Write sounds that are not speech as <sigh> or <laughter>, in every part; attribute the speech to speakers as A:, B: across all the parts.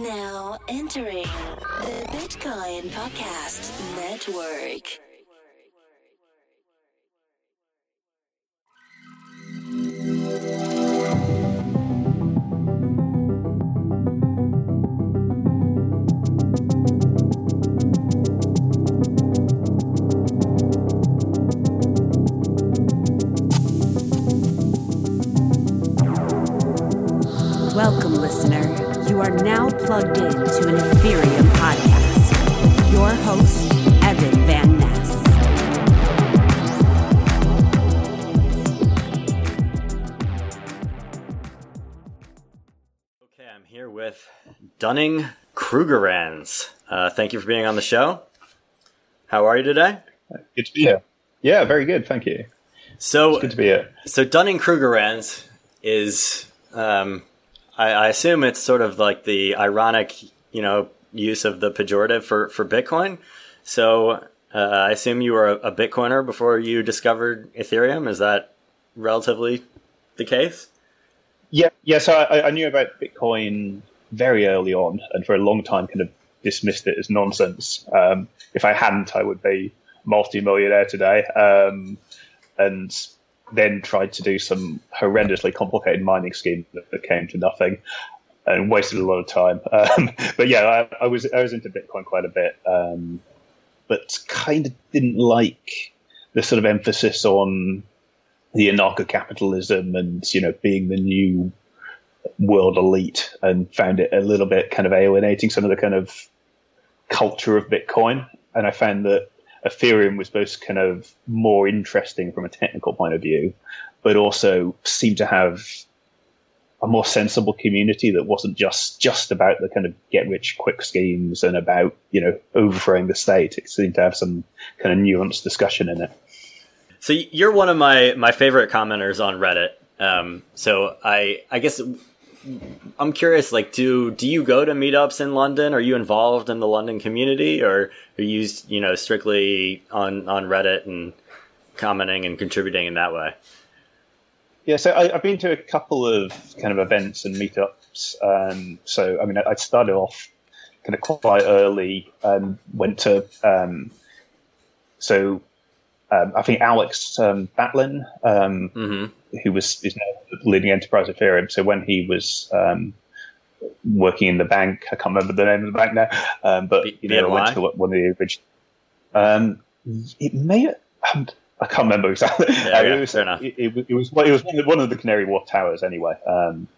A: Now entering the Bitcoin Podcast Network.
B: Welcome, listener. You are now plugged in to an Ethereum podcast. Your host, Evan Van Ness.
C: Okay, I'm here with Dunning Krugerrands. Uh, thank you for being on the show. How are you today?
D: Good to be here. Yeah, very good. Thank you.
C: So,
D: Good to be here.
C: so Dunning Krugerrands is, um, I, I assume it's sort of like the ironic, you know, use of the pejorative for for Bitcoin. So, uh, I assume you were a, a Bitcoiner before you discovered Ethereum. Is that relatively the case?
D: Yeah, yeah. So I, I knew about Bitcoin very early on, and for a long time, kind of dismissed it as nonsense. Um, if I hadn't, I would be multi-millionaire today. Um, and then tried to do some horrendously complicated mining scheme that, came to nothing, and wasted a lot of time. <laughs> Um, but yeah, I, I was I was into Bitcoin quite a bit, um, but kind of didn't like the sort of emphasis on the anarcho-capitalism and you know being the new world elite and found it a little bit kind of alienating some of the kind of culture of Bitcoin. And I found that Ethereum was both kind of more interesting from a technical point of view, but also seemed to have a more sensible community that wasn't just just about the kind of get rich quick schemes and about you know overthrowing the state. It seemed to have some kind of nuanced discussion in it.
C: So you're one of my my favorite commenters on Reddit. Um, so I I guess I'm curious. Like, do do you go to meetups in London? Are you involved in the London community, or are you you know strictly on on Reddit and commenting and contributing in that way?
D: Yeah, so I, I've been to a couple of kind of events and meetups. Um, so I mean, I, I started off kind of quite early and went to. Um, so um, I think Alex um, Batlin, um,
C: Mm-hmm.
D: who was is now leading enterprise Ethereum. So when he was um, working in the bank, I can't remember the name of the bank now, um, but
C: B-
D: you know, I went to one of the original. Um, it may. Um, I can't remember exactly.
C: Yeah, <laughs>
D: Uh,
C: yeah,
D: it was
C: fair.
D: It, it, was- it was it was one of, one of the Canary Wharf towers anyway. Um,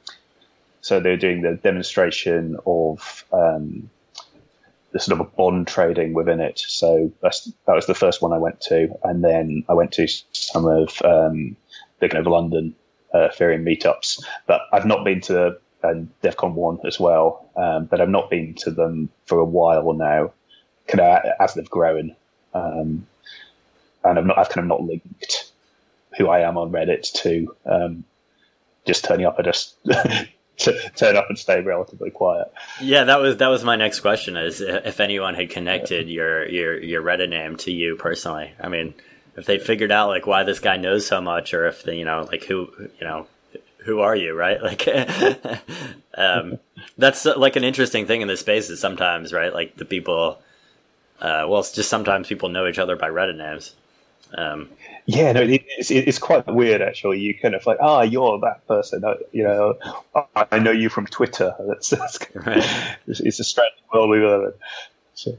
D: so they were doing the demonstration of um, the sort of a bond trading within it. So that was the first one I went to, and then I went to some of um, the kind of London uh, Ethereum meetups. But I've not been to um, DevCon one as well, um, but I've not been to them for a while now, kind of as they've grown, um, and I've not I've kind of not linked who I am on Reddit to um, just turning up and just. <laughs> To turn up and stay relatively quiet.
C: Yeah, that was that was my next question. Is if anyone had connected your your your Reddit name to you personally? I mean, if they figured out like why this guy knows so much, or if they, you know, like who you know, who are you, right? <laughs> Like, um, that's uh, like an interesting thing in this space is sometimes, right? Like the people, uh, well, it's just sometimes people know each other by Reddit names. Um,
D: Yeah, no, it's, it's quite weird actually. You kind of like, ah, you're that person. uh, You know, I I know you from Twitter. <laughs> That's, that's
C: Right.
D: it's, it's a strange world we live in. So,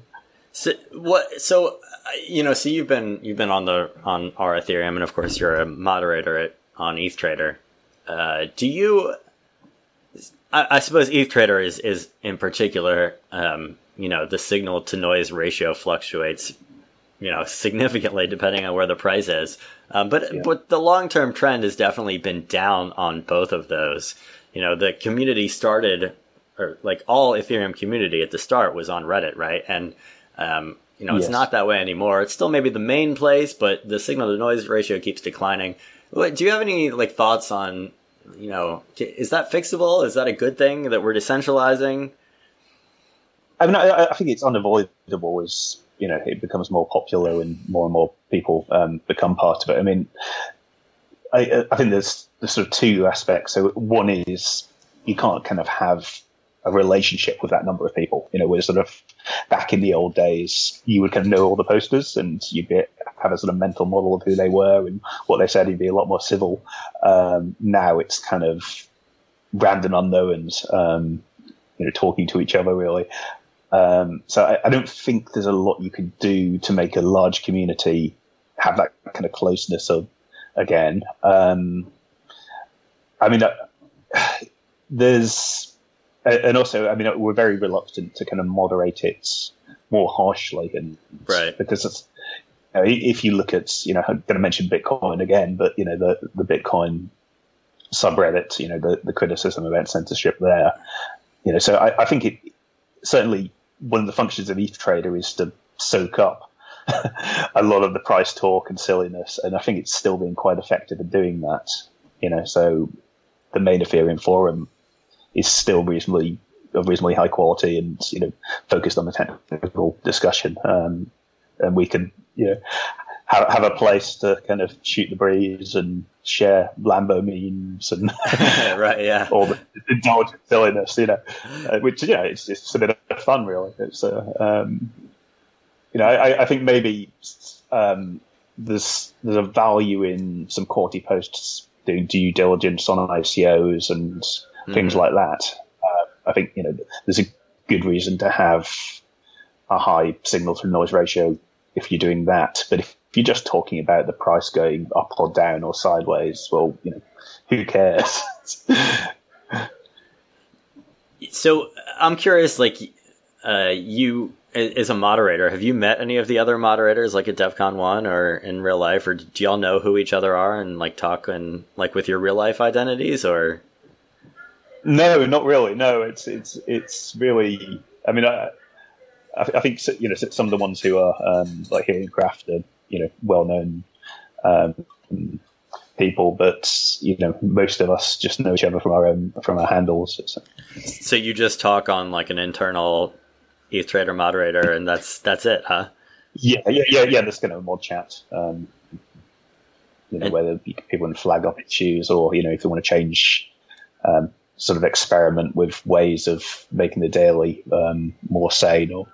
C: So what? So uh, you know, so you've been you've been on the on our Ethereum, and of course you're a moderator at on ETH Trader. Uh, do you? I, I suppose ETH Trader is is in particular. Um, you know, the signal to noise ratio fluctuates. You know, significantly depending on where the price is. Um, but
D: Yeah.
C: but the long term trend has definitely been down on both of those. You know, the community started, or like all Ethereum community at the start was on Reddit, right? And um, you know, it's not that way anymore. It's still maybe the main place, but the signal to noise ratio keeps declining. Do you have any like thoughts on, you know, is that fixable? Is that a good thing that we're decentralizing?
D: I mean, I, I think it's unavoidable as you know it becomes more popular and more and more people um, become part of it. I mean, I, I think there's there's sort of two aspects. So one is you can't kind of have a relationship with that number of people. You know, where sort of back in the old days, you would kind of know all the posters and you'd be, have a sort of mental model of who they were and what they said. You'd be a lot more civil. Um, now it's kind of random unknowns, um, you know, talking to each other really. Um, so I, I, don't think there's a lot you can do to make a large community have that kind of closeness of again. Um, I mean, uh, there's and also, I mean, we're very reluctant to kind of moderate it more harshly, and
C: right
D: because it's, you know, if you look at, you know, I'm going to mention Bitcoin again, but you know, the the Bitcoin subreddit, you know, the the criticism about censorship there, you know, so I, I think it certainly one of the functions of ETH Trader is to soak up <laughs> a lot of the price talk and silliness, and I think it's still been quite effective at doing that. You know, so the main Ethereum forum is still reasonably of reasonably high quality and you know focused on the technical discussion. Um, and we can you know have, have, a place to kind of shoot the breeze and share Lambo memes and <laughs>
C: right, yeah, <laughs>
D: all the indulgent silliness, you know, uh, which yeah, it's it's a bit of fun really. It's uh, um, you know, I, I think maybe um, there's there's a value in some quality posts doing due diligence on ICOs and mm. things like that. Uh, I think you know there's a good reason to have a high signal to noise ratio if you're doing that. But if you're just talking about the price going up or down or sideways, well, you know, who cares? <laughs>
C: so I'm curious, like, uh, you as a moderator, have you met any of the other moderators, like at DevCon one or in real life, or do y'all know who each other are and like talk and like with your real life identities, or?
D: No, not really. No, it's it's it's really. I mean, I I think you know some of the ones who are um, like here in craft are you know well known um, people, but you know most of us just know each other from our own from our handles.
C: So, so you just talk on like an internal ETH Trader moderator, and that's that's it, huh?
D: Yeah, yeah, yeah, yeah. There's kind of a mod chat. Um, you know, and, whether people can flag up issues or you know if they want to change um, sort of experiment with ways of making the daily um, more sane or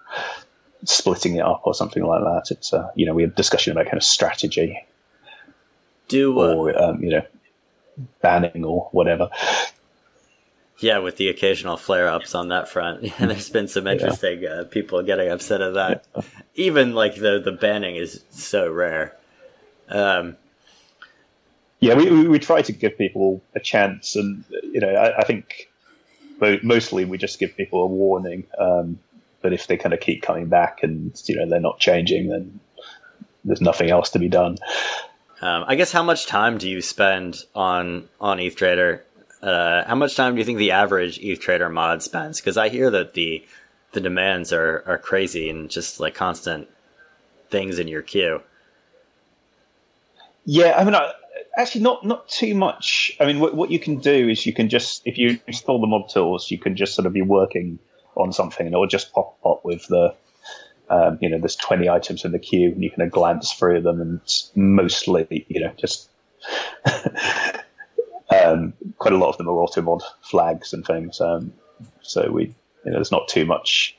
D: splitting it up or something like that. It's uh, you know we have discussion about kind of strategy,
C: do
D: uh, or um, you know banning or whatever.
C: Yeah, with the occasional flare ups on that front, <laughs> yeah, there's been some interesting yeah. uh, people getting upset at that. Yeah. Even like the the banning is so rare. Um,
D: yeah, we, we, we try to give people a chance, and you know, I, I think mostly we just give people a warning. Um, but if they kind of keep coming back and you know they're not changing, then there's nothing else to be done.
C: Um, I guess how much time do you spend on on ETH Trader? Uh, how much time do you think the average ETH Trader mod spends? Because I hear that the the demands are are crazy and just like constant things in your queue.
D: Yeah, I mean, I, actually not not too much. I mean, what, what you can do is you can just if you install the mod tools, you can just sort of be working on something, and it will just pop up with the um, you know there's 20 items in the queue, and you can glance through them, and mostly you know just <laughs> um, quite a lot of them are auto mod flags and things. Um, so we you know there's not too much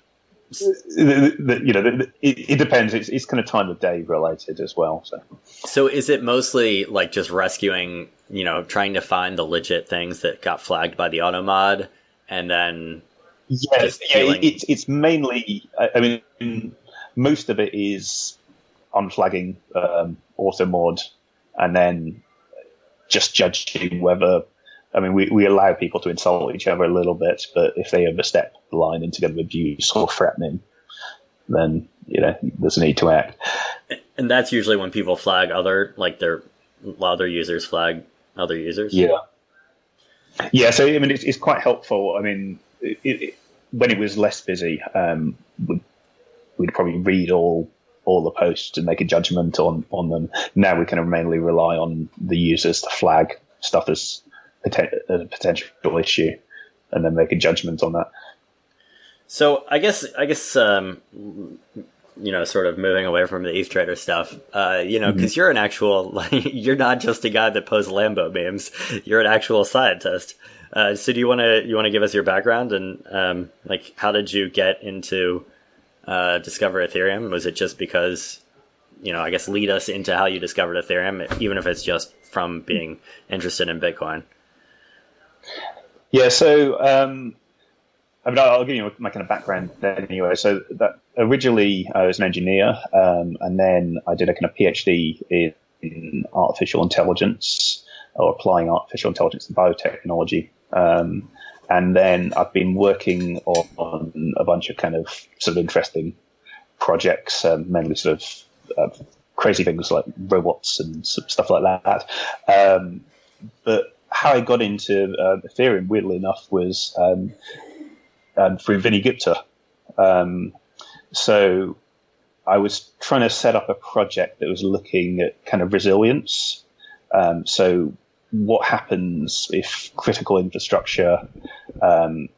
D: the, the, you know, the, it, it, depends. It's, it's kind of time of day related as well. So,
C: so is it mostly like just rescuing, you know, trying to find the legit things that got flagged by the auto mod, and then
D: yes, yeah, it's it's mainly. I mean, most of it is unflagging um, auto mod, and then just judging whether I mean, we, we allow people to insult each other a little bit, but if they overstep the line into kind of abuse or threatening, then you know there's a need to act.
C: And that's usually when people flag other, like their other users flag other users.
D: Yeah, yeah. So I mean, it's, it's quite helpful. I mean, it, it, when it was less busy, um, we'd, we'd probably read all all the posts and make a judgment on on them. Now we can mainly rely on the users to flag stuff as a potential issue, and then make a judgment on that.
C: So I guess I guess um, you know, sort of moving away from the ETH trader stuff, uh, you know, because mm-hmm. you're an actual, like, <laughs> you're not just a guy that posts Lambo memes. You're an actual scientist. Uh, so do you want to you want to give us your background and um, like how did you get into uh, discover Ethereum? Was it just because you know I guess lead us into how you discovered Ethereum, even if it's just from being interested in Bitcoin?
D: Yeah, so um, I mean, I'll give you my kind of background then anyway. So that originally I was an engineer, um, and then I did a kind of PhD in, artificial intelligence or applying artificial intelligence and biotechnology. Um, and then I've been working on, on, a bunch of kind of sort of interesting projects, um, mainly sort of uh, crazy things like robots and stuff like that. Um, but how I got into uh, Ethereum, weirdly enough, was um, um, through Vinay Gupta. Um, so I was trying to set up a project that was looking at kind of resilience. Um, so what happens if critical infrastructure um,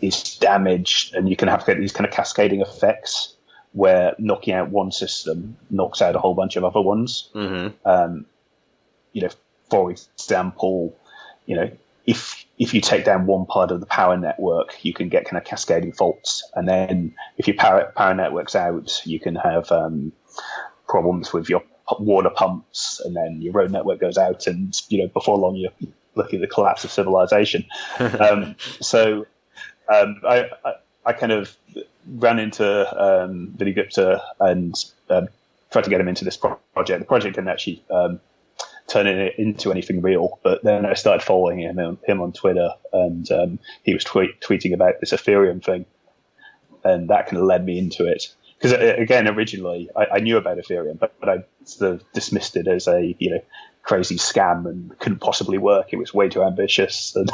D: is damaged, and you can have these kind of cascading effects where knocking out one system knocks out a whole bunch of other ones.
C: Mm-hmm.
D: Um, you know, for example, you know, if if you take down one part of the power network, you can get kind of cascading faults, and then if your power power network's out, you can have um, problems with your water pumps, and then your road network goes out, and you know before long you're looking at the collapse of civilization. <laughs> um, so um, I, I, I kind of ran into um, Vinay Gupta and um, tried to get him into this project. The project didn't actually um, turn it into anything real, but then I started following him him on Twitter, and um, he was tweet, tweeting about this Ethereum thing, and that kind of led me into it. Because uh, again, originally I, I, knew about Ethereum, but, but I sort of dismissed it as a you know crazy scam and couldn't possibly work. It was way too ambitious, <laughs> and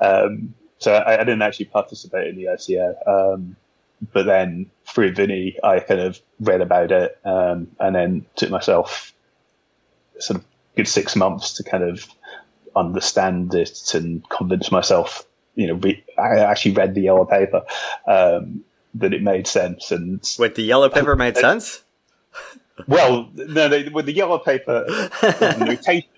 D: um, so I, I, didn't actually participate in the ICO. Um, but then through Vinay, I kind of read about it um, and then took myself sort of good six months to kind of understand it and convince myself. You know, re- I actually read the yellow paper um, that it made sense. And
C: wait, the yellow paper made sense.
D: Well, no, they, with the yellow paper <laughs> notation,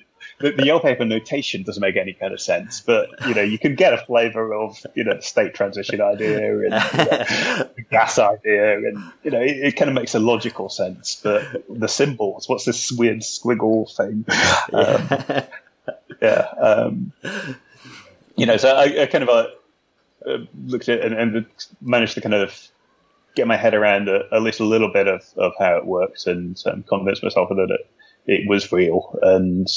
D: the, the yellow paper notation doesn't make any kind of sense, but you know you can get a flavour of you know the state transition idea and you know, the <laughs> gas idea, and you know it, it, kind of makes a logical sense. But the symbols, what's this weird squiggle thing? Um, yeah, um, you know, so I, I kind of looked at and, and, managed to kind of get my head around a, at least a little bit of, of how it works and um, convince myself that it, it was real and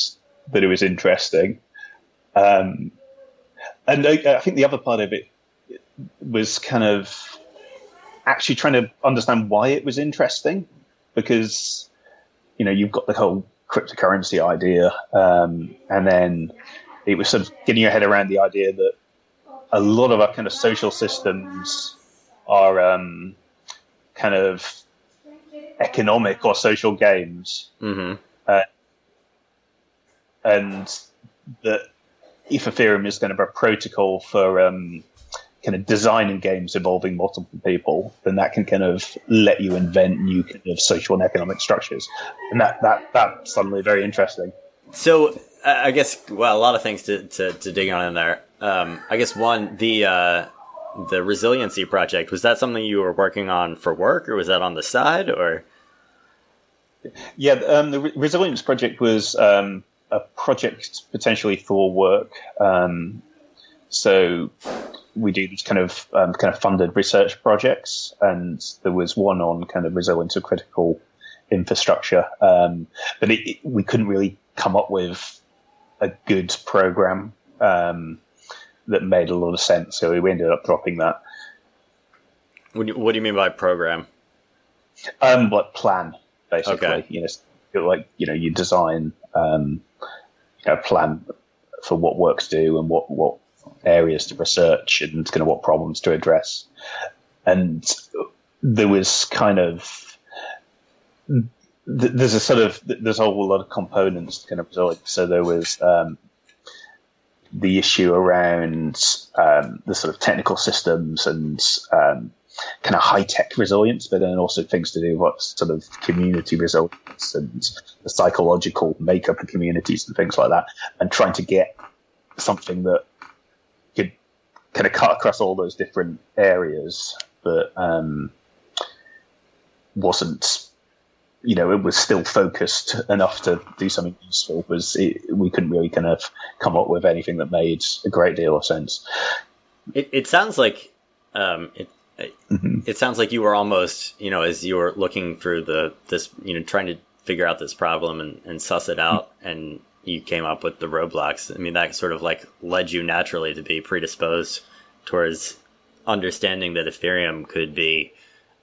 D: that it was interesting. Um, and I, I, think the other part of it was kind of actually trying to understand why it was interesting, because you know you've got the whole cryptocurrency idea, um, and then it was sort of getting your head around the idea that a lot of our kind of social systems are um, kind of economic or social games.
C: Mm-hmm.
D: Uh, and that if Ethereum is kind of a protocol for um, kind of designing games involving multiple people, then that can kind of let you invent new kind of social and economic structures, and that that that's suddenly very interesting.
C: So I guess well, a lot of things to to, to dig on in there. Um, I guess one the uh, the resiliency project was that something you were working on for work, or was that on the side, or?
D: Yeah, um, the Re- resilience project was um, a project potentially for work. Um, so we do these kind of um, kind of funded research projects, and there was one on kind of resilience of critical infrastructure, um, but it, it, we couldn't really come up with a good program um, that made a lot of sense, so we ended up dropping that.
C: What do you, what do you mean by program?
D: Um, like plan, basically.
C: Okay.
D: You know, like you know, you design um, a plan for what work to do and what, what areas to research and kind of what problems to address. And there was kind of there's a sort of there's a whole lot of components to kind of. So there was um, the issue around um, the sort of technical systems and um, kind of high tech resilience, but then also things to do with sort of community resilience and the psychological makeup of communities and things like that, and trying to get something that could kind of cut across all those different areas, but um, wasn't you know, it was still focused enough to do something useful. Was it, we couldn't really kind of come up with anything that made a great deal of sense.
C: It, it sounds like um, it. Mm-hmm. It sounds like you were almost, you know, as you were looking through the this, you know, trying to figure out this problem and, and suss it out, mm-hmm. and you came up with the roadblocks. I mean, that sort of like led you naturally to be predisposed towards understanding that Ethereum could be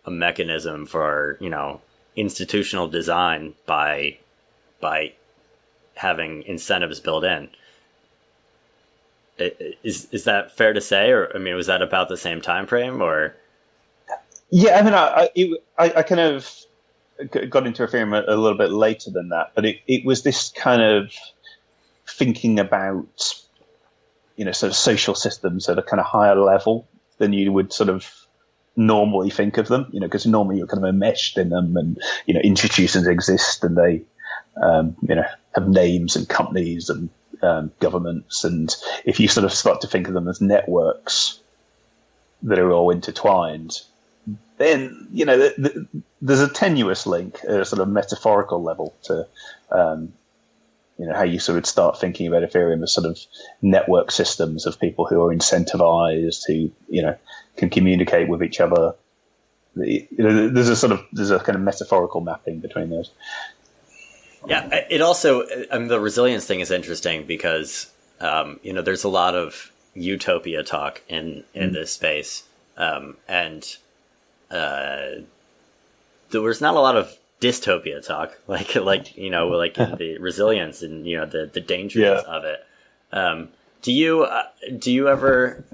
C: a mechanism for, you know, institutional design by by having incentives built in. Is is that fair to say, or I mean, was that about the same time frame, or?
D: Yeah, I mean, I it, I, I, kind of got into Ethereum a, a little bit later than that, but it, it was this kind of thinking about, you know, sort of social systems at a kind of higher level than you would sort of normally think of them, you know, because normally you're kind of enmeshed in them and, you know, institutions exist and they, um, you know, have names and companies and um, governments. And if you sort of start to think of them as networks that are all intertwined, then, you know, the, the, there's a tenuous link at a sort of metaphorical level to, um, you know, how you sort of start thinking about Ethereum as sort of network systems of people who are incentivized, who, you know, can communicate with each other. You know, there's a sort of there's a kind of metaphorical mapping between those.
C: Yeah, it also I mean, the resilience thing is interesting because um, you know there's a lot of utopia talk in in mm. this space, um, and uh, there was not a lot of dystopia talk, <laughs> like like you know like <laughs> the resilience and you know the the dangers yeah. of it. Um, do you uh, do you ever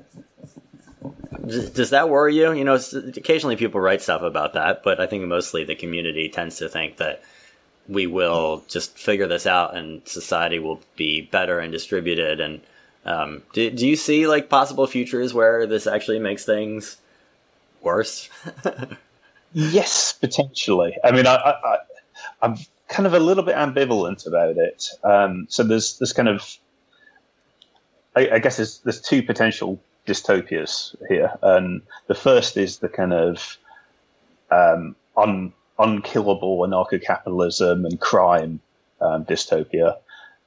C: does that worry you? You know, occasionally people write stuff about that, but I think mostly the community tends to think that we will just figure this out and society will be better and distributed. And um, do, do you see like possible futures where this actually makes things worse? <laughs>
D: yes, potentially. I mean, I, I, I'm kind of a little bit ambivalent about it. Um, so there's there's kind of I, I guess there's there's two potential dystopias here. And the first is the kind of um, un, unkillable anarcho capitalism and crime um, dystopia.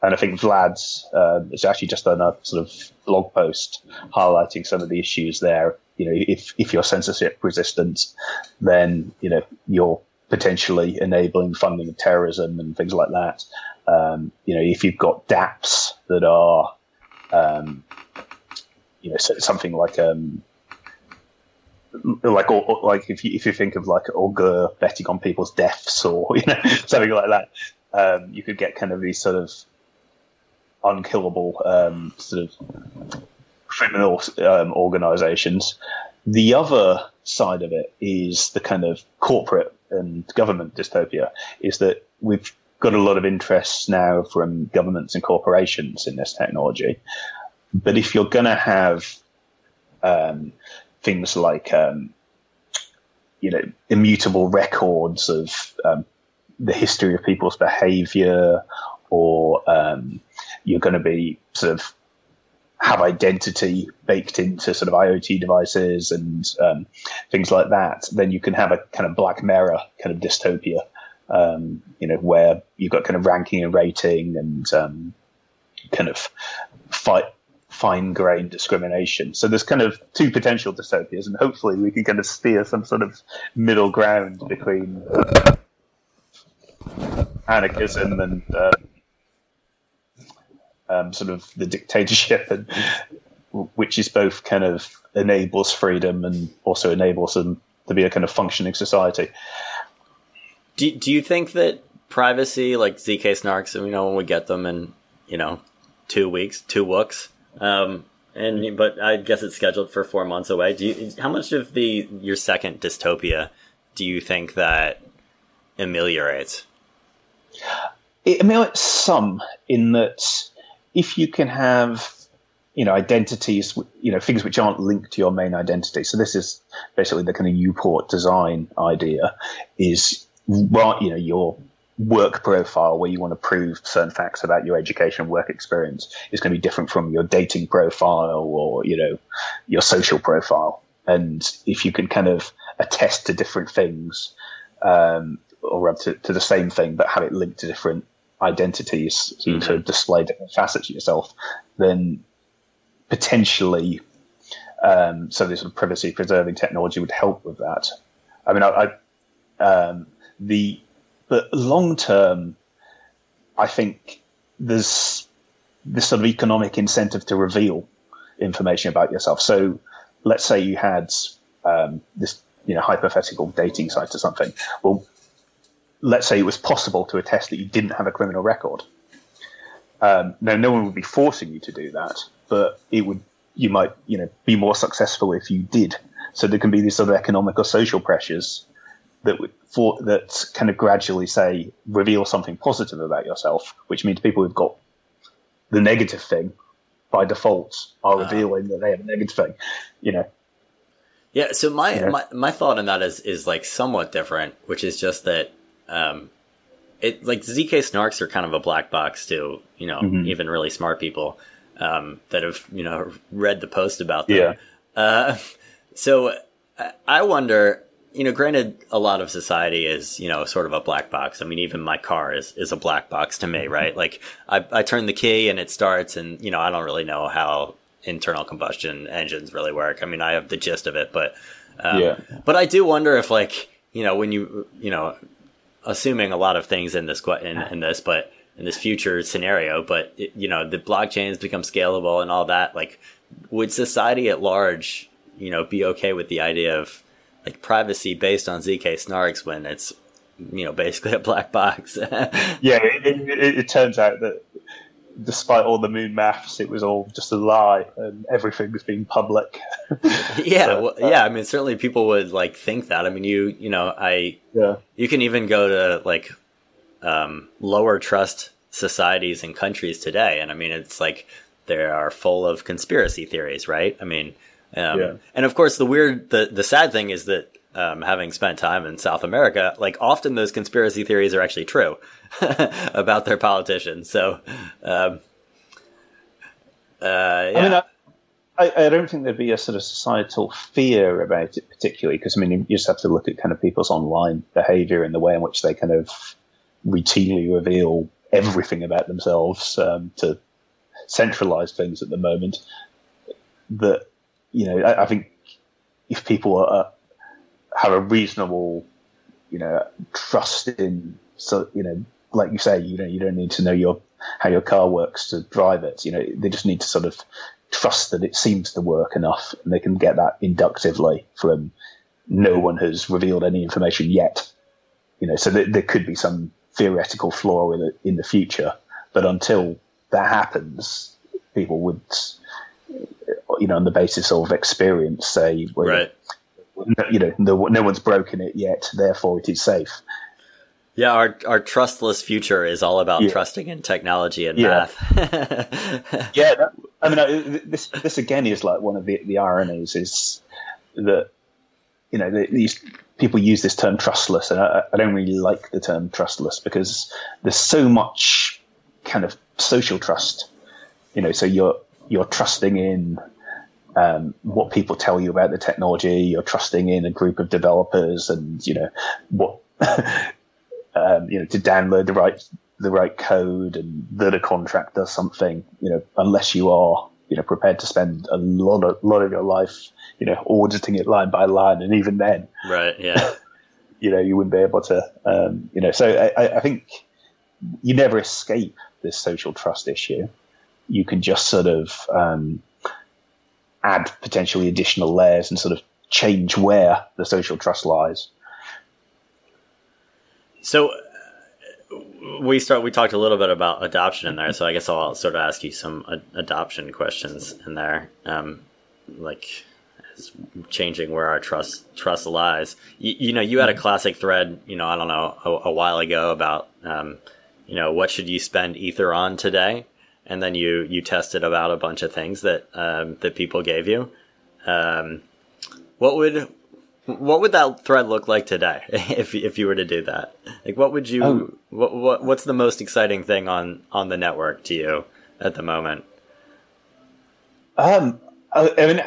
D: And I think Vlad's uh, has actually just done a sort of blog post highlighting some of the issues there. You know, if, if you're censorship resistant, then, you know, you're potentially enabling funding of terrorism and things like that. Um, you know, if you've got dApps that are um, you know something like um like or, like if you if you think of like Augur betting on people's deaths or <laughs> you know something like that, um, you could get kind of these sort of unkillable um, sort of criminal um, organizations. The other side of it is the kind of corporate and government dystopia. Is that we've got a lot of interest now from governments and corporations in this technology, but if you're going to have um, things like, um, you know, immutable records of um, the history of people's behavior, or um, you're going to be sort of have identity baked into sort of IoT devices and um, things like that, then you can have a kind of Black Mirror kind of dystopia, um, you know, where you've got kind of ranking and rating and um, kind of fight fine grained discrimination. So there's kind of two potential dystopias, and hopefully we can kind of steer some sort of middle ground between anarchism and uh, um, sort of the dictatorship, and which is both kind of enables freedom and also enables them to be a kind of functioning society.
C: Do Do you think that privacy, like zk snarks, you know, when we get them in, you know, two weeks, two wooks, um, and but I guess it's scheduled for four months away. Do you, how much of the your second dystopia do you think that ameliorates?
D: It ameliorates some in that if you can have you know identities you know things which aren't linked to your main identity. So this is basically the kind of uport design idea is right you know your work profile where you want to prove certain facts about your education and work experience is going to be different from your dating profile or you know your social profile. And if you can kind of attest to different things um, or to, to, the same thing but have it linked to different identities so you mm-hmm. sort of display different facets of yourself then potentially um, so this sort of privacy preserving technology would help with that i mean i, I um, the but long term, I think there's this sort of economic incentive to reveal information about yourself. So let's say you had um, this you know hypothetical dating site or something. Well, let's say it was possible to attest that you didn't have a criminal record. Um, now, no one would be forcing you to do that, but it would you might you know be more successful if you did. So there can be these sort of economic or social pressures that for that kind of gradually say reveal something positive about yourself, which means people who've got the negative thing by default are revealing that they have a negative thing. You know.
C: Yeah. So my know? my my thought on that is is like somewhat different, which is just that. Um, it like ZK snarks are kind of a black box to you know mm-hmm. even really smart people um, that have you know read the post about them.
D: Yeah.
C: Uh, so I wonder you know, granted, a lot of society is, you know, sort of a black box. I mean, even my car is, is a black box to me, mm-hmm. right? Like, I, I turn the key and it starts, and, you know, I don't really know how internal combustion engines really work. I mean, I have the gist of it, but, um, yeah. But I do wonder if, like, you know, when you, you know, assuming a lot of things in this, in, in this, but in this future scenario, but, it, you know, the blockchains become scalable and all that, like, would society at large, you know, be okay with the idea of, like privacy based on zk snarks when it's you know basically a black box. <laughs>
D: yeah, it, it, it, turns out that despite all the moon maths, it was all just a lie, and everything was being public. <laughs>
C: yeah, so, well, uh, yeah. I mean, certainly people would like think that. I mean, you you know, I
D: yeah.
C: You can even go to like um, lower trust societies and countries today, and I mean, it's like they are full of conspiracy theories, right? I mean, um, yeah. And of course, the weird, the, the sad thing is that um, having spent time in South America, like often those conspiracy theories are actually true <laughs> about their politicians. So, um, uh, yeah. I
D: mean, I, I, don't think there'd be a sort of societal fear about it particularly, because I mean, you just have to look at kind of people's online behavior and the way in which they kind of routinely reveal everything about themselves um, to centralize things at the moment. That you know, I, I think if people are, have a reasonable, you know, trust in, so you know, like you say, you know, you don't need to know your how your car works to drive it. You know, they just need to sort of trust that it seems to work enough, and they can get that inductively from no one has revealed any information yet. You know, so th- there could be some theoretical flaw in it in the future, but until that happens, people would you know, on the basis of experience, say,
C: well, right.
D: You know, no, no one's broken it yet, therefore it is safe.
C: Yeah, our our trustless future is all about yeah. trusting in technology and
D: yeah.
C: math. <laughs>
D: yeah, that, I mean, this this again is like one of the the ironies is that you know these people use this term trustless, and I, I don't really like the term trustless because there's so much kind of social trust. You know, so you're you're trusting in um, what people tell you about the technology. You're trusting in a group of developers, and you know what <laughs> um, you know to download the right the right code, and that a contract does something. You know, unless you are you know prepared to spend a lot of lot of your life you know auditing it line by line, and even then,
C: right? Yeah. <laughs>
D: you know, you wouldn't be able to. Um, you know, so I, I think you never escape this social trust issue you can just sort of um, add potentially additional layers and sort of change where the social trust lies.
C: So uh, we start. We talked a little bit about adoption in there, so I guess I'll sort of ask you some ad- adoption questions in there, um, like changing where our trust trust lies. You, you, know, you had a classic thread. You know, I don't know a, a while ago about um, you know what should you spend ether on today and then you you tested about a bunch of things that um, that people gave you. Um, what would What would that thread look like today <laughs> if if you were to do that? Like, what would you?
D: Oh.
C: What, what what's the most exciting thing on on the network to you at the moment?
D: Um, I, I mean,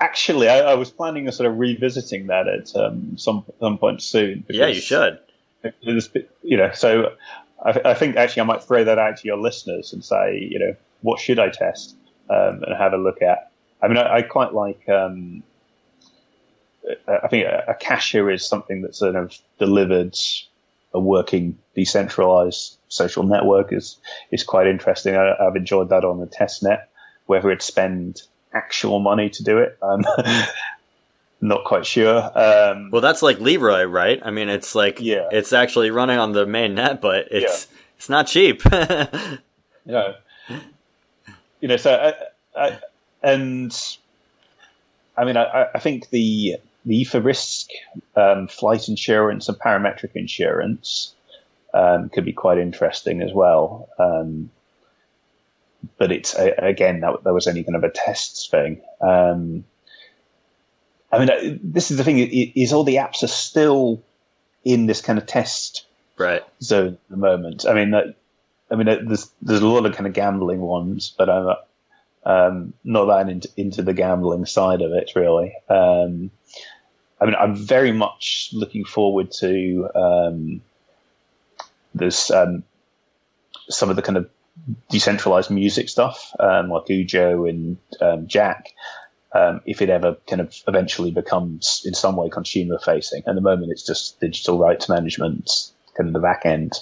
D: actually, I, I was planning on sort of revisiting that at um, some some point soon.
C: Yeah, you should.
D: You know, so I, I think actually I might throw that out to your listeners and say, you know, what should I test um, and have a look at. I mean, I, I quite like. Um, I think a, Akasha is something that's sort of delivered a working decentralized social network is is quite interesting. I, I've enjoyed that on the test net. Whether it spend actual money to do it, I'm <laughs> not quite sure. Um,
C: Well, that's like Leeroy, right? I mean, it's like
D: Yeah.
C: it's actually running on the main net, but it's it's not cheap. <laughs>
D: you know, you know, so I, I, and I mean, I, I think the the Etherisc um, flight insurance and parametric insurance um, could be quite interesting as well. Um, but it's again that, that was only kind of a tests thing. Um, I mean, uh, this is the thing: is all the apps are still in this kind of test
C: right.
D: zone at the moment. I mean, I mean, uh, there's there's a lot of kind of gambling ones, but I'm uh, um, not that into, into the gambling side of it really. Um, I mean, I'm very much looking forward to um, this um, some of the kind of decentralized music stuff, um, like Ujo and um, Jack. Um, if it ever kind of eventually becomes in some way consumer facing. At the moment, it's just digital rights management, kind of the back end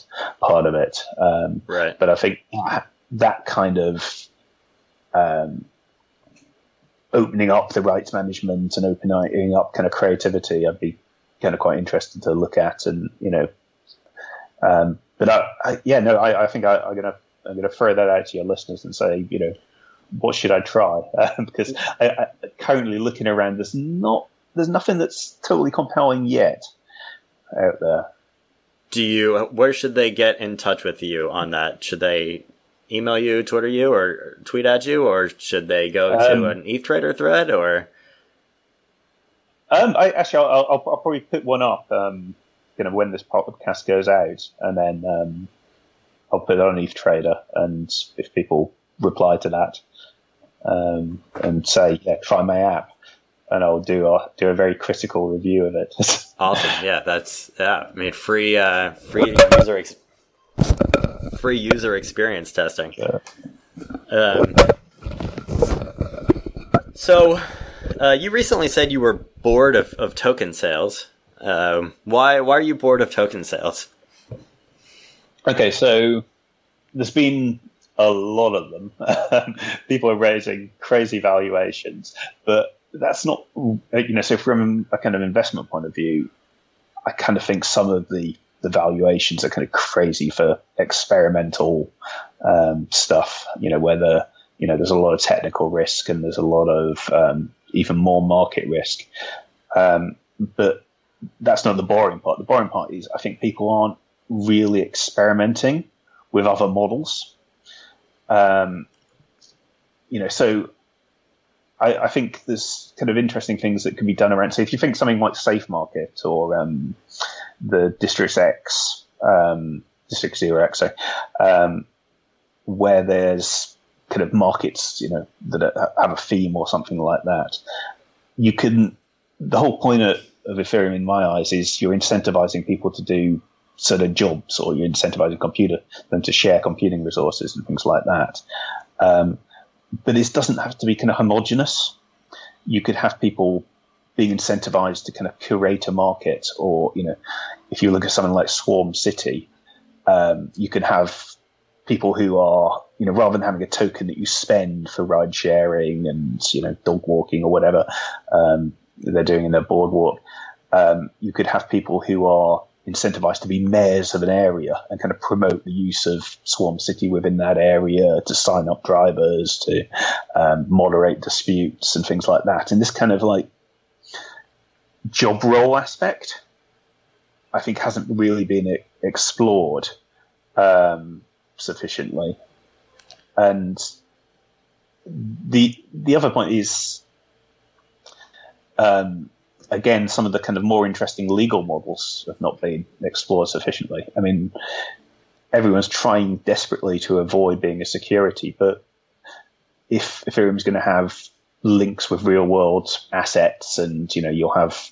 D: part of it. Um,
C: Right.
D: but I think that kind of um, opening up the rights management and opening up kind of creativity, I'd be kind of quite interested to look at, and you know, um, but I, I, yeah, no, I, I think I, I'm gonna I'm gonna throw that out to your listeners and say, you know, what should I try? Um, <laughs> because I, I, currently looking around, there's not there's nothing that's totally compelling yet out there.
C: Do you? Where should they get in touch with you on that? Should they email you, Twitter you, or tweet at you, or should they go to
D: Um,
C: an ETH Trader thread? Or
D: Um, I actually, I'll, I'll, I'll probably put one up, um, you know, when this podcast goes out, and then um, I'll put it on ETH Trader, and if people reply to that um, and say, yeah, try my app, and I'll do a do a very critical review of it. <laughs>
C: awesome, yeah, that's yeah. I mean, free uh, free user ex- free user experience testing.
D: Yeah.
C: Um, so, uh, you recently said you were bored of, of token sales. Um, why why are you bored of token sales?
D: Okay, so there's been a lot of them. <laughs> People are raising crazy valuations, but that's not, you know, so from a kind of investment point of view, I kind of think some of the, the valuations are kind of crazy for experimental um, stuff, you know, whether, you know, there's a lot of technical risk and there's a lot of um, even more market risk. Um, but that's not the boring part. The boring part is I think people aren't really experimenting with other models. Um, you know, so I, I think there's kind of interesting things that can be done around. So if you think something like Safe Market or um, the District X, um, District Zero X, um, where there's kind of markets, you know, that have a theme or something like that, you can. The whole point of, of Ethereum, in my eyes, is you're incentivizing people to do certain jobs, or you're incentivizing computer them to share computing resources and things like that. Um, but this doesn't have to be kind of homogenous. You could have people being incentivized to kind of curate a market, or you know, if you look at something like Swarm City, um, you could have people who are, you know, rather than having a token that you spend for ride sharing and you know dog walking or whatever um, they're doing in their boardwalk, um, you could have people who are incentivized to be mayors of an area and kind of promote the use of Swarm City within that area to sign up drivers, to um, moderate disputes and things like that. And this kind of like job role aspect, I think, hasn't really been explored um, sufficiently. And the the other point is, um, again, some of the kind of more interesting legal models have not been explored sufficiently. I mean, everyone's trying desperately to avoid being a security, but if Ethereum is going to have links with real world assets and, you know, you'll have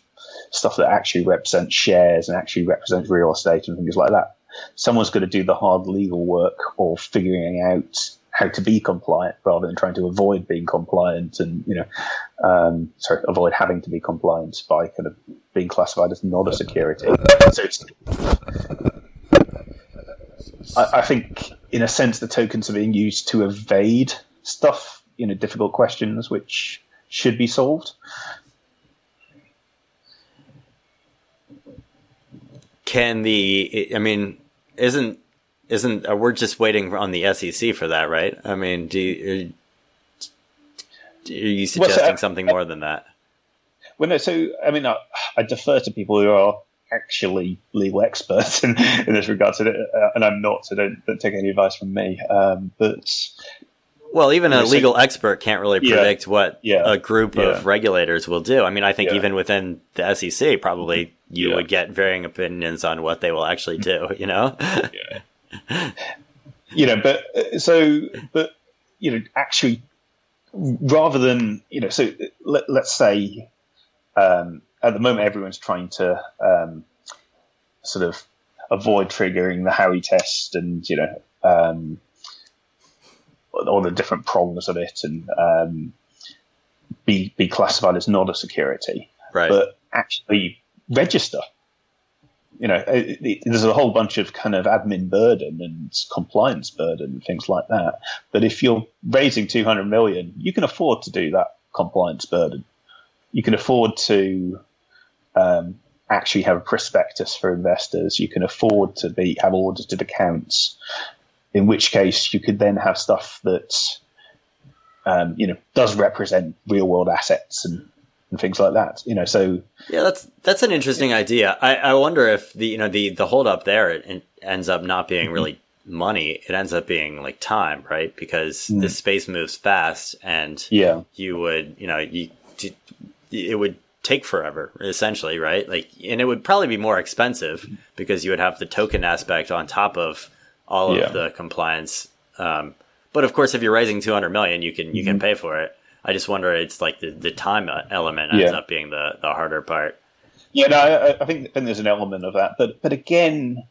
D: stuff that actually represents shares and actually represents real estate and things like that, someone's going to do the hard legal work of figuring out how to be compliant rather than trying to avoid being compliant and you know um, sorry avoid having to be compliant by kind of being classified as not a security. So I, I think in a sense the tokens are being used to evade stuff you know difficult questions which should be solved.
C: Can the i mean isn't isn't uh, we're just waiting on the SEC for that, right? I mean, do you, are you suggesting well, so, something more than that?
D: Well, no. So, I mean, I, I, defer to people who are actually legal experts in, in this regard, so uh, and I'm not, so don't, don't, take any advice from me. Um, but
C: well, even a legal expert can't really predict yeah, what yeah, a group yeah. of regulators will do. I mean, I think even within the SEC, probably you would get varying opinions on what they will actually do. You know? <laughs> <laughs>
D: you know, but so, but you know, actually, rather than you know, so let, us say um, at the moment everyone's trying to um, sort of avoid triggering the Howey test and you know um, all the different prongs of it and um, be be classified as not a security,
C: right?
D: But actually register you know, it, it, there's a whole bunch of kind of admin burden and compliance burden and things like that. But if you're raising 200 million, you can afford to do that compliance burden. You can afford to um, actually have a prospectus for investors. You can afford to be have audited accounts. In which case, you could then have stuff that um, you know does represent real world assets and and things like that. You know, so
C: yeah, that's that's an interesting idea. I, I wonder if the you know the the hold up there it, ends up not being mm-hmm. really money. It ends up being like time, right? Because mm. the space moves fast, and
D: yeah,
C: you would you know you it would take forever essentially, right? Like, and it would probably be more expensive because you would have the token aspect on top of all yeah. of the compliance. Um, but of course, if you're raising 200 million, you can you mm-hmm. can pay for it. I just wonder it's like the, the time element ends yeah. up being the, the harder part.
D: Yeah, no, I, I think, I think there's an element of that, but but again,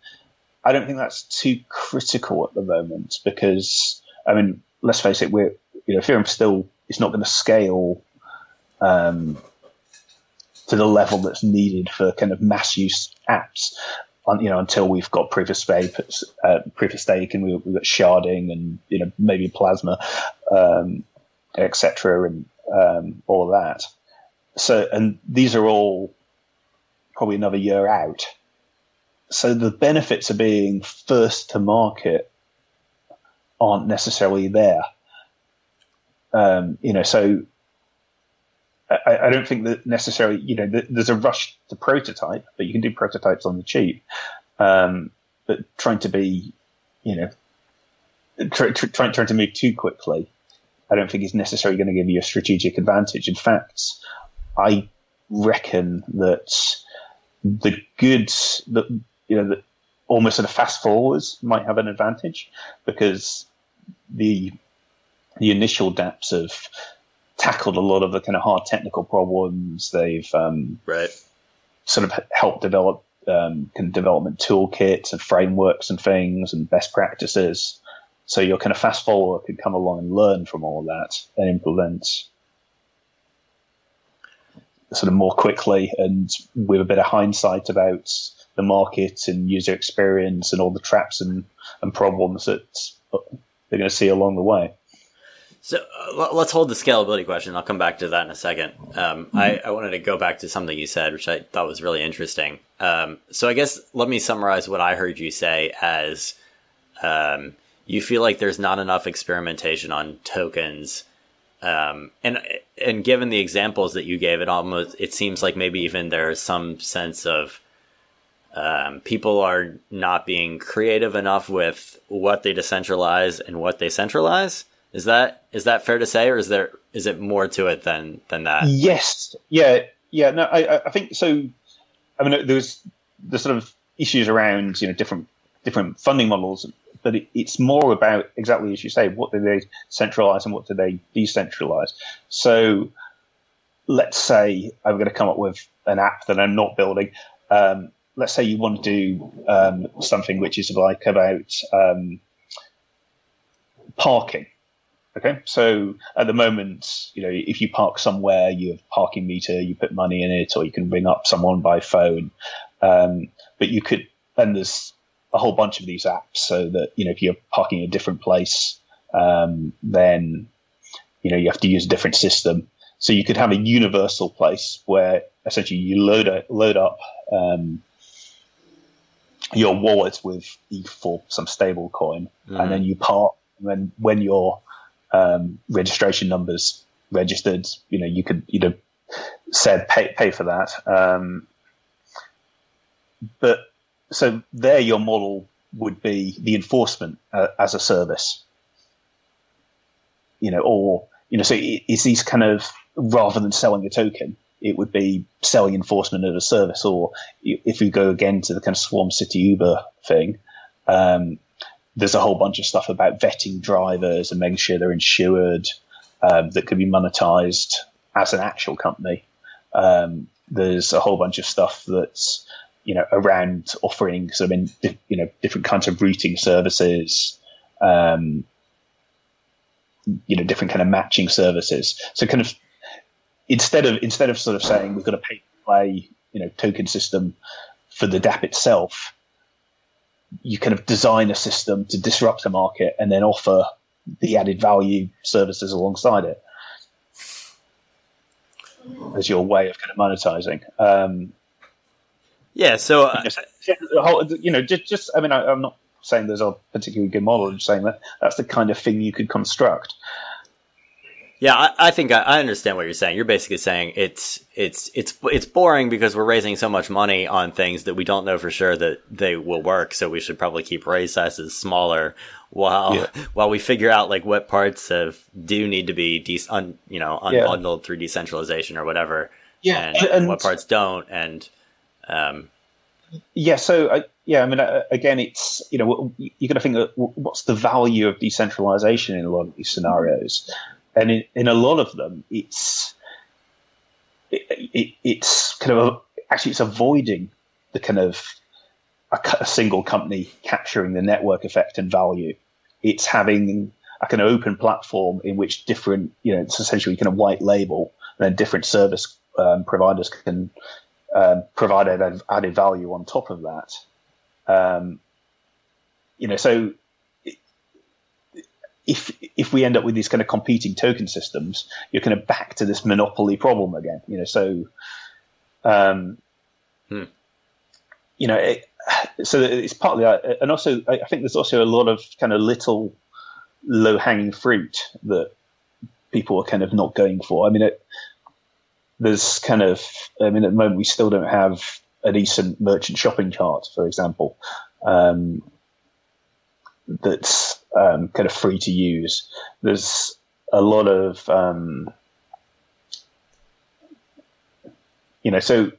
D: I don't think that's too critical at the moment because I mean, let's face it, we're you know, Ethereum still is not going to scale um, to the level that's needed for kind of mass use apps. On, you know, until we've got proof of stake, uh, proof of stake, and we, have got sharding, and you know, maybe plasma. Um, etc., and um, all of that. So, and these are all probably another year out. So the benefits of being first to market aren't necessarily there. Um, you know, so I, I, don't think that necessarily, you know, there's a rush to prototype, but you can do prototypes on the cheap. Um, but trying to be, you know, trying try, try to move too quickly I don't think is necessarily going to give you a strategic advantage. In fact, I reckon that the goods that you know almost sort of fast forwards might have an advantage because the the initial dApps have tackled a lot of the kind of hard technical problems. They've um,
C: right.
D: sort of helped develop um, kind of development toolkits and frameworks and things and best practices. So your kind of fast follower could come along and learn from all of that and implement sort of more quickly and with a bit of hindsight about the market and user experience and all the traps and, and problems that they're going to see along the way.
C: So uh, let's hold the scalability question. I'll come back to that in a second. Um, mm-hmm. I, I, wanted to go back to something you said, which I thought was really interesting. Um, so I guess let me summarize what I heard you say as um, you feel like there's not enough experimentation on tokens. Um, and and given the examples that you gave, it almost it seems like maybe even there's some sense of um, people are not being creative enough with what they decentralize and what they centralize. Is that is that fair to say, or is there is it more to it than than that?
D: Yes, yeah, Yeah, no, I, I think so. I mean, there's the sort of issues around you know different different funding models, but it, it's more about exactly as you say, what do they centralize and what do they decentralize. So, let's say I'm going to come up with an app that I'm not building. Um, let's say you want to do um, something which is like about um, parking. Okay, so at the moment, you know, if you park somewhere, you have a parking meter, you put money in it, or you can ring up someone by phone. Um, but you could, and there's a whole bunch of these apps, so that you know, if you're parking in a different place, um, then you know you have to use a different system. So you could have a universal place where essentially you load a, load up um, your wallet with ETH or some stable coin, mm-hmm. and then you park. And when your um, registration numbers registered, you know you could you know said pay pay for that. Um, but so there, your model would be the enforcement uh, as a service, you know, or you know, so it's these kind of rather than selling a token, it would be selling enforcement as a service. Or if we go again to the kind of Swarm City Uber thing, um, there's a whole bunch of stuff about vetting drivers and making sure they're insured um, that could be monetized as an actual company. Um, there's a whole bunch of stuff that's you know, around offering sort of in, you know, different kinds of routing services, um, you know, different kind of matching services. So kind of instead of instead of sort of saying we've got a pay play, you know, token system for the DApp itself, you kind of design a system to disrupt the market and then offer the added value services alongside it as your way of kind of monetizing. Um,
C: yeah, so uh,
D: you know, just, just I mean, I, am not saying there's a particularly good model. I'm just saying that that's the kind of thing you could construct.
C: Yeah, I, I think I, I, understand what you're saying. You're basically saying it's it's it's it's boring because we're raising so much money on things that we don't know for sure that they will work. So we should probably keep raise sizes smaller while yeah. <laughs> while we figure out like what parts of do need to be de- un, you know unbundled yeah. through decentralization or whatever.
D: Yeah,
C: and, and, and what parts don't and um,
D: yeah, so uh, yeah, I mean, uh, again, it's you know you're going to think of what's the value of decentralization in a lot of these scenarios, and in, in a lot of them, it's it, it, it's kind of a, actually it's avoiding the kind of a, a, single company capturing the network effect and value. It's having a kind of open platform in which different you know it's essentially kind of white label, and then different service um, providers can um, provide added, added value on top of that. Um, you know, so if if we end up with these kind of competing token systems, you're kind of back to this monopoly problem again. You know, so um, hmm. you know, it, so it's partly, and also I think there's also a lot of kind of little low hanging fruit that people are kind of not going for. I mean, it, there's kind of, I mean, at the moment we still don't have a decent merchant shopping cart, for example, um, that's um, kind of free to use. There's a lot of, um, you know, so.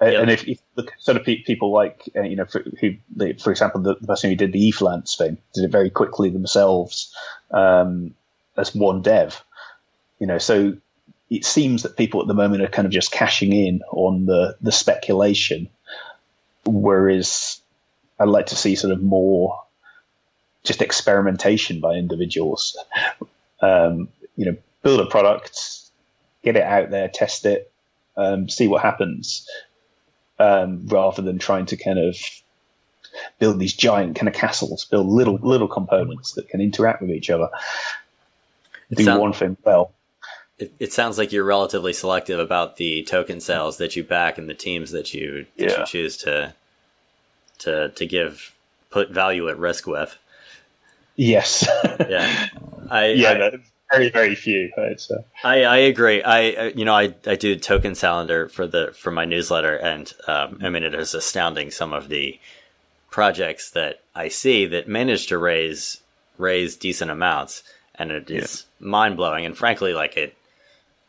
D: And if, if the sort of pe- people like uh, you know, for, who, for example, the, the, person who did the ETHLance thing did it very quickly themselves um, as one dev, you know. So it seems that people at the moment are kind of just cashing in on the the speculation, whereas I'd like to see sort of more just experimentation by individuals. Um, you know, build a product, get it out there, test it, um, see what happens, um, rather than trying to kind of build these giant kind of castles, build little little components that can interact with each other. Do one thing well
C: it, it, sounds like you're relatively selective about the token sales that you back and the teams that you that yeah. you choose to to to give put value at risk with.
D: Yes.
C: yeah. <laughs> I,
D: yeah. I, very very few. Right, so.
C: I I agree. I you know I I do token calendar for the for my newsletter, and um, I mean it is astounding some of the projects that I see that manage to raise raise decent amounts, and it is yeah. mind blowing. And frankly, like it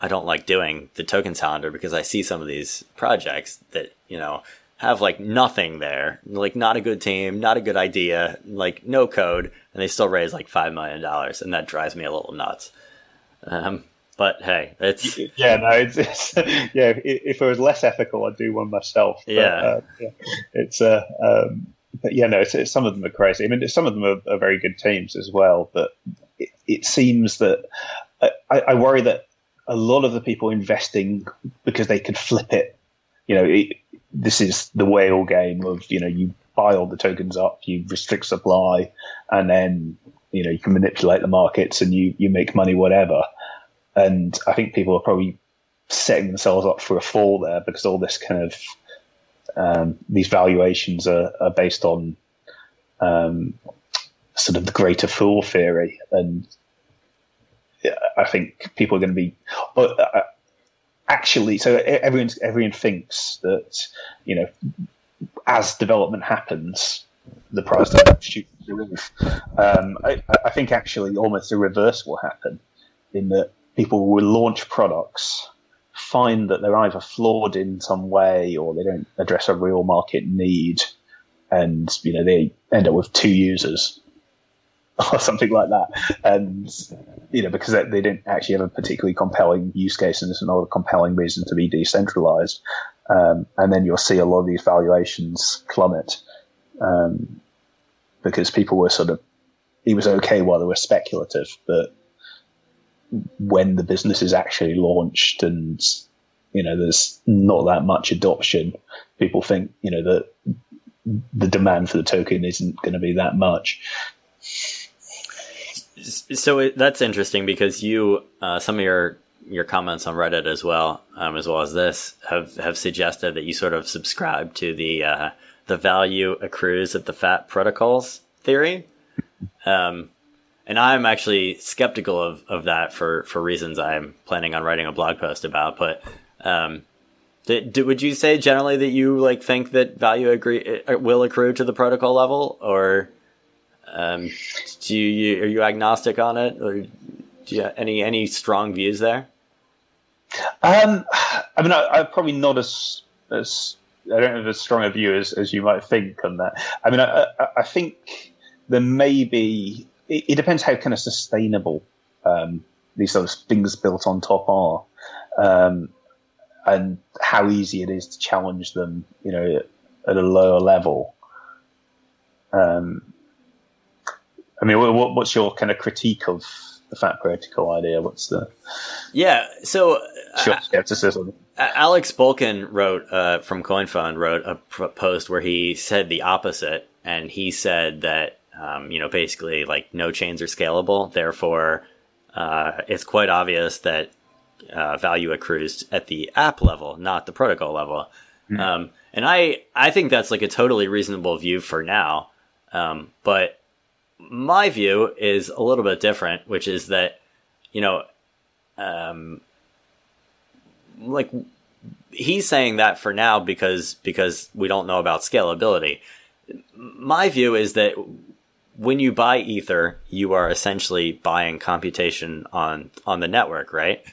C: I don't like doing the token calendar because I see some of these projects that you know have like nothing there, like not a good team, not a good idea, like no code, and they still raise like five million dollars, and that drives me a little nuts. Um, but hey, it's
D: yeah, no, it's, it's <laughs> yeah. If, if, it was less ethical, I'd do one myself. But,
C: yeah. Uh,
D: yeah. it's uh, um, but yeah, no, it's, it's, some of them are crazy. I mean, some of them are, are very good teams as well, but it, it seems that I, I, worry that a lot of the people investing because they could flip it. You know, it, this is the whale game of you know you buy all the tokens up, you restrict supply, and then you know you can manipulate the markets and you you make money whatever. And I think people are probably setting themselves up for a fall there because all this kind of um, these valuations are, are based on um, sort of the greater fool theory, and I think people are going to be uh, actually. So everyone everyone thinks that you know as development happens, the price doesn't shoot the roof. Um, I, I, think actually almost the reverse will happen in that people will launch products find that they're either flawed in some way or they don't address a real market need, and you know they end up with two users <laughs> or something like that, and you know because they, they don't actually have a particularly compelling use case and there's not a compelling reason to be decentralized, um, and then you'll see a lot of these valuations plummet um, because people were sort of it was okay while they were speculative, but when the business is actually launched and you know there's not that much adoption, people think you know that the demand for the token isn't going to be that much.
C: So it, that's interesting because you uh, some of your your comments on Reddit as well, um, as well as this, have have suggested that you sort of subscribe to the uh, the value accrues at the fat protocols theory. <laughs> Um, and I'm actually skeptical of, of that for, for reasons I'm planning on writing a blog post about. But um, did, would you say generally that you like think that value agree uh, will accrue to the protocol level, or um, do you are you agnostic on it, or do you any any strong views there?
D: Um, I mean, I, am probably not as as I don't have as strong a view as, as you might think on that. I mean, I, I, I think there may be it, it depends how kind of sustainable um, these sort of things built on top are, um, and how easy it is to challenge them, you know, at a lower level. Um, I mean, what, what's your kind of critique of the fat protocol idea? What's the
C: yeah? So
D: uh, skepticism.
C: Alex Bulkin wrote uh, from CoinFund wrote a post where he said the opposite, and he said that um, you know, basically like no chains are scalable. Therefore, uh, it's quite obvious that uh, value accrues at the app level, not the protocol level. Mm-hmm. Um, and I, I think that's like a totally reasonable view for now. Um, but my view is a little bit different, which is that, you know, um, like he's saying that for now because because we don't know about scalability. My view is that when you buy Ether, you are essentially buying computation on on the network, right?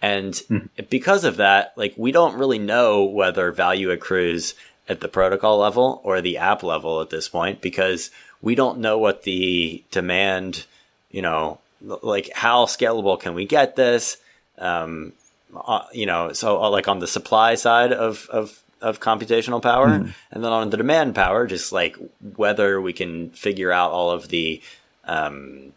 C: And mm. because of that, like we don't really know whether value accrues at the protocol level or the app level at this point because we don't know what the demand, you know, like how scalable can we get this? Um, uh, you know, so uh, like on the supply side of of of computational power. Mm. And then on the demand power, just like whether we can figure out all of the, um,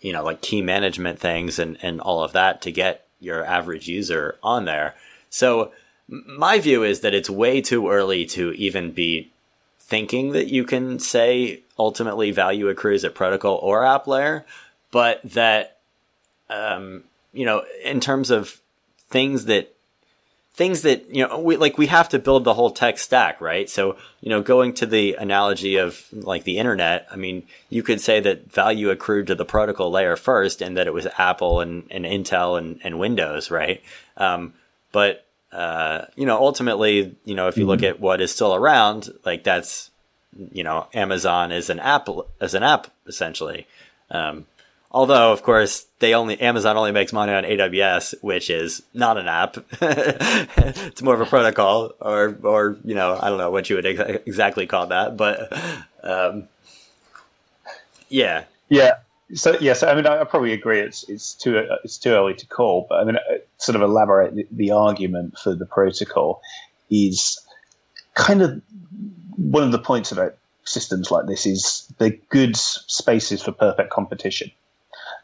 C: you know, like key management things and, and all of that to get your average user on there. So my view is that it's way too early to even be thinking that you can say ultimately value accrues at protocol or app layer, but that, um, you know, in terms of things that things that you know we like we have to build the whole tech stack right? So you know going to the analogy of like the internet i mean you could say that value accrued to the protocol layer first and that it was apple and, and intel and, and windows right? Um, but uh, you know ultimately you know if you mm-hmm. look at what is still around like that's you know amazon is an app as an app essentially um, Although, of course, they only Amazon only makes money on AWS, which is not an app. <laughs> it's more of a protocol, or or you know, I don't know what you would ex- exactly call that, but um, yeah,
D: yeah. So yes, I mean, I, I probably agree. It's it's too it's too early to call, but I mean, uh, sort of elaborate the, the argument for the protocol is kind of one of the points about systems like this is they're good spaces for perfect competition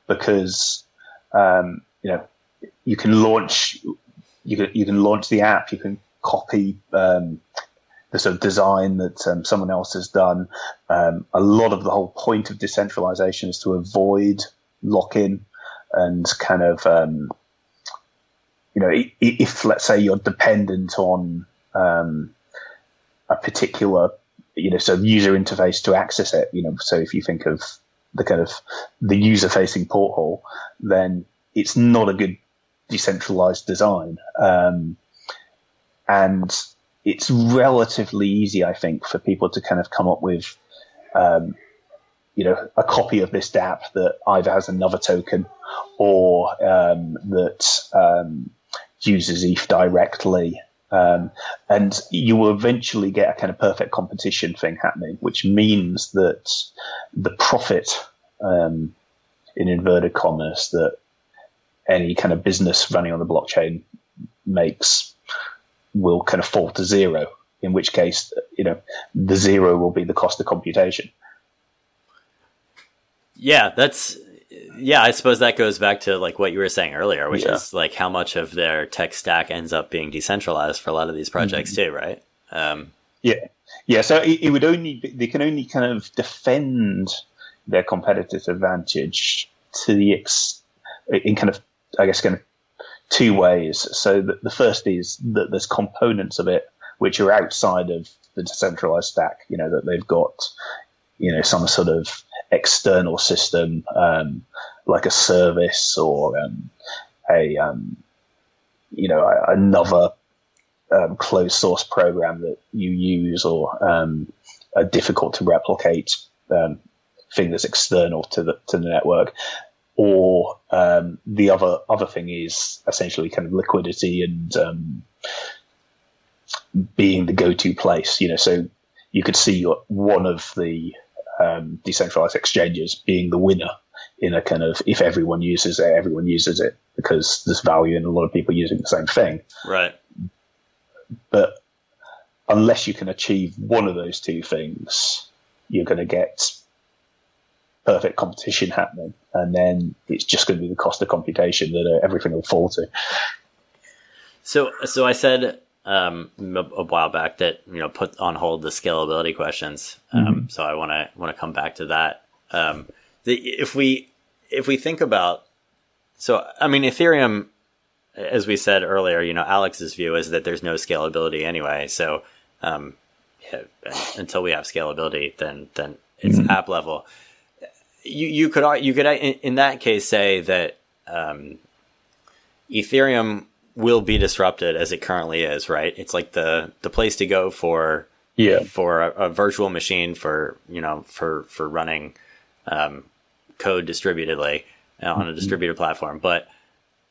D: because um, you know you can launch you can you can launch the app, you can copy um, the sort of design that um, someone else has done. Um, a lot of the whole point of decentralization is to avoid lock-in and kind of um, you know if, if, let's say you're dependent on um, a particular you know sort of user interface to access it you know so if you think of the kind of the user facing porthole, then it's not a good decentralized design. Um, and it's relatively easy, I think, for people to kind of come up with, um, you know, a copy of this DApp that either has another token or um, that um, uses ETH directly. Um, and you will eventually get a kind of perfect competition thing happening, which means that the profit, um, in inverted commas, that any kind of business running on the blockchain makes will kind of fall to zero. In which case, you know, the zero will be the cost of computation.
C: Yeah, that's yeah, I suppose that goes back to like what you were saying earlier, which yeah. is like how much of their tech stack ends up being decentralized for a lot of these projects mm-hmm. too, right? Um,
D: yeah, yeah. So it, it, would only be, they can only kind of defend their competitive advantage to the ex in kind of I guess kind of two ways. So the, the first is that there's components of it which are outside of the decentralized stack. You know that they've got you know some sort of external system um, like a service or um, a um, you know another um, closed source program that you use or um, a difficult to replicate um, thing that's external to the to the network. Or the other other thing is essentially kind of liquidity and being the go-to place. You know, so you could see one of the um, decentralized exchanges being the winner in a kind of if everyone uses it, everyone uses it because there's value in a lot of people using the same thing.
C: Right.
D: But unless you can achieve one of those two things, you're going to get perfect competition happening, and then it's just going to be the cost of computation that uh, everything will fall to.
C: So, so I said um, a while back that you know put on hold the scalability questions. Um, mm-hmm. So I want to want to come back to that. Um, the, if we if we think about so I mean Ethereum, as we said earlier, you know Alex's view is that there's no scalability anyway. So um, yeah, until we have scalability, then then it's mm-hmm. app level. You you could you could in, that case say that um, Ethereum will be disrupted as it currently is, right? It's like the the place to go for
D: yeah
C: for a, a virtual machine for you know for for running um, code distributedly uh, on a mm-hmm. distributed platform, but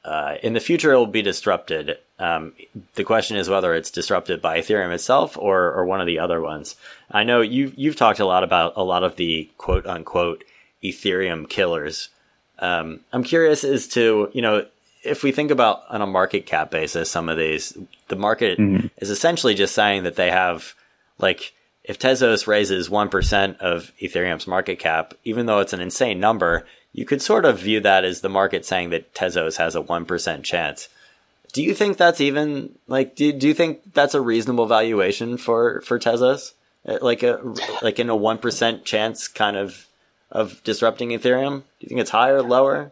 C: uh, in the future it will be disrupted. Um, the question is whether it's disrupted by Ethereum itself or or one of the other ones. I know you you've talked a lot about a lot of the quote unquote Ethereum killers. Um, I'm curious as to you know if we think about on a market cap basis, some of these, the market mm-hmm. is essentially just saying that they have, like, if Tezos raises 1% of Ethereum's market cap, even though it's an insane number, you could sort of view that as the market saying that Tezos has a 1% chance. Do you think that's even, like, do, do you think that's a reasonable valuation for, for Tezos? Uh, like a, like in a 1% chance kind of, of disrupting Ethereum? Do you think it's higher, or lower?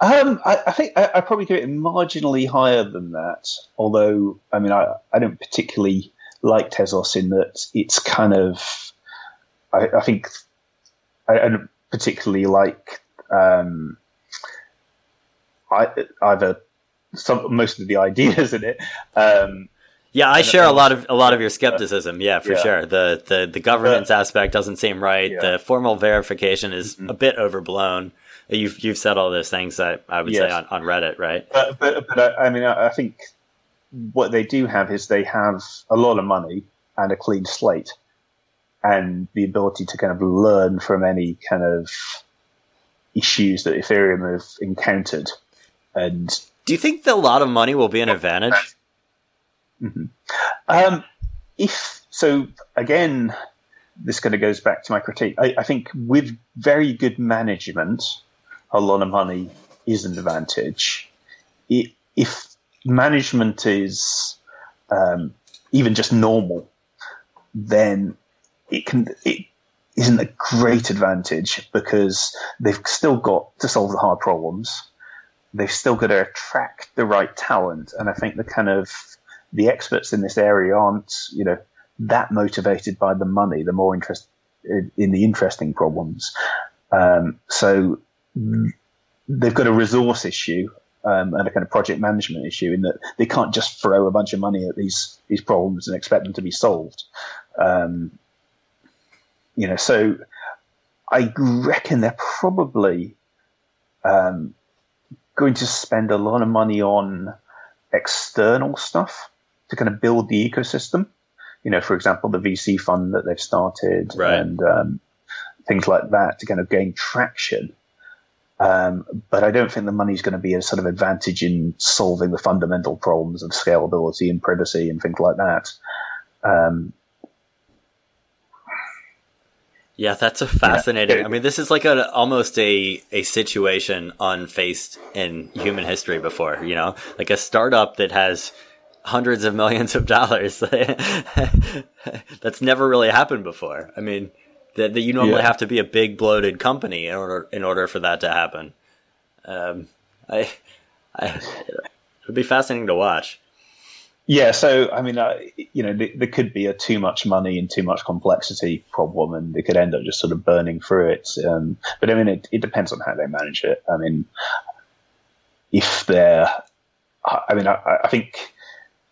D: Um, I, I, think I, I, probably give it marginally higher than that. Although, I mean, I, I don't particularly like Tezos in that it's kind of. I, I think I, I, don't particularly like um, either some most of the <laughs> ideas in it. Um,
C: yeah, I share a lot of a lot of your skepticism. Yeah, for yeah. sure. The the the governance aspect doesn't seem right. Yeah. The formal verification is mm-hmm. a bit overblown. You've you've said all those things that I would say on, on Reddit, right?
D: But but, but I, I mean, I, I think what they do have is they have a lot of money and a clean slate, and the ability to kind of learn from any kind of issues that Ethereum have encountered. And
C: Do you think that a lot of money will be an advantage?
D: Um, if so, again, this kind of goes back to my critique. I, I think with very good management, a lot of money is an advantage. If management is um, even just normal, then it can it isn't a great advantage because they've still got to solve the hard problems. They've still got to attract the right talent, and I think the kind of the experts in this area aren't, you know, that motivated by the money. They're more interested in, the interesting problems. Um, so they've got a resource issue um, and a kind of project management issue in that they can't just throw a bunch of money at these these problems and expect them to be solved. Um, you know, so I reckon they're probably um, going to spend a lot of money on external stuff to kind of build the ecosystem. You know, for example, the VC fund that they've started
C: Right.
D: and um, things like that to kind of gain traction. Um, but I don't think the money's going to be a sort of advantage in solving the fundamental problems of scalability and privacy and things like that. Um,
C: Yeah, that's a fascinating.
D: Yeah.
C: I mean, this is like a almost a a situation unfaced in human history before. You know, like a startup that has hundreds of millions of dollars. <laughs> that's never really happened before. I mean, that, that you normally
D: Yeah.
C: have to be a big bloated company in order in order for that to happen. Um, I, I, it'd be fascinating to watch.
D: Yeah, so I mean, uh, you know, there, there could be a too much money and too much complexity problem, and they could end up just sort of burning through it. Um, but I mean, it, it depends on how they manage it. I mean, if they're, I I mean, I, I think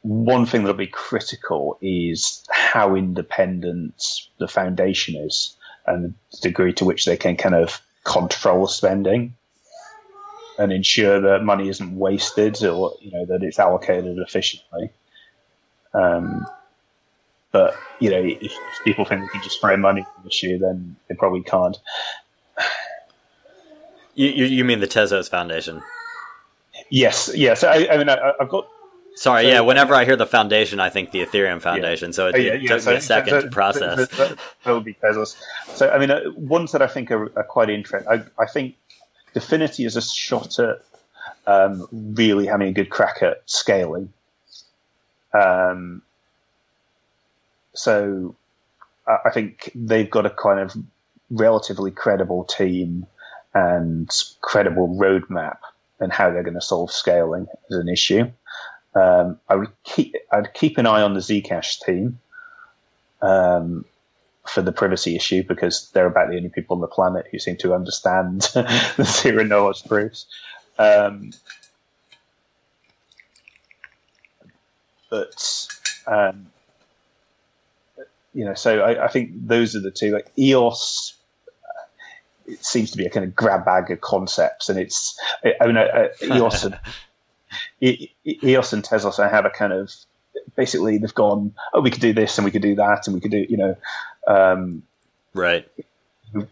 D: one thing that'll be critical is how independent the foundation is and the degree to which they can kind of control spending and ensure that money isn't wasted or you know that it's allocated efficiently. Um, but you know, if, if people think they can just throw money at the issue, then they probably can't.
C: You you, you mean the Tezos Foundation?
D: Yes, yes. I, I mean, I, I've got
C: Sorry,
D: So-
C: yeah. Whenever I hear the foundation, I think the Ethereum Foundation. So it,
D: Oh, yeah,
C: it
D: yeah,
C: took
D: so-
C: me a second
D: so-
C: to process.
D: That, would be Tezos. So, I mean, uh, ones that I think are, are quite interesting. I, I think DFINITY is a shot at um, really having a good crack at scaling. Um, so, I, I think they've got a kind of relatively credible team and credible roadmap and how they're going to solve scaling as an issue. Um, I would keep I'd keep an eye on the Zcash team um, for the privacy issue because they're about the only people on the planet who seem to understand <laughs> the zero knowledge proofs. Um, but um, you know, so I, I think those are the two. Like EOS, it seems to be a kind of grab bag of concepts, and it's I I mean, uh, EOS. <laughs> and- EOS and Tezos, I have a kind of basically they've gone, oh, we could do this and we could do that and we could do, you know, um,
C: right.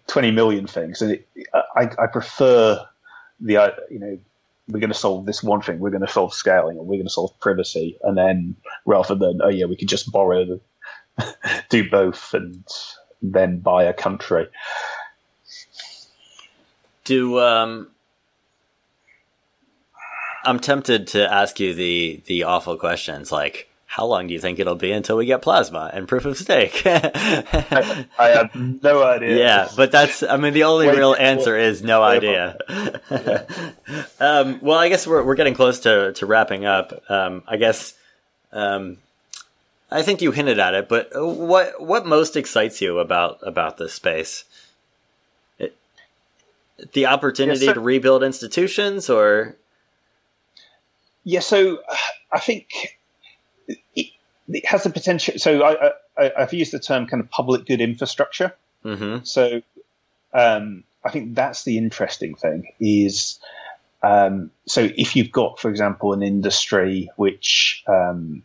D: 20 million things. And it, I, I prefer the, uh, you know, we're going to solve this one thing, we're going to solve scaling, or we're going to solve privacy. And then rather than, oh, yeah, we could just borrow, the, <laughs> do both and then buy a country.
C: Do um, I'm tempted to ask you the the awful questions like how long do you think it'll be until we get plasma and proof of stake? <laughs>
D: I, I have no idea.
C: yeah, but that's I mean the only
D: Wait,
C: real answer is no idea. <laughs> um, well, I guess we're we're getting close to to wrapping up. Um, I guess um, I think you hinted at it, but what what most excites you about about this space? It, the opportunity
D: Yes,
C: to rebuild institutions, or
D: Yeah, so <sighs> I think it, it has the potential. So I, I, I've used the term kind of public good infrastructure.
C: hmm
D: So um, I think that's the interesting thing is um, so if you've got, for example, an industry which um,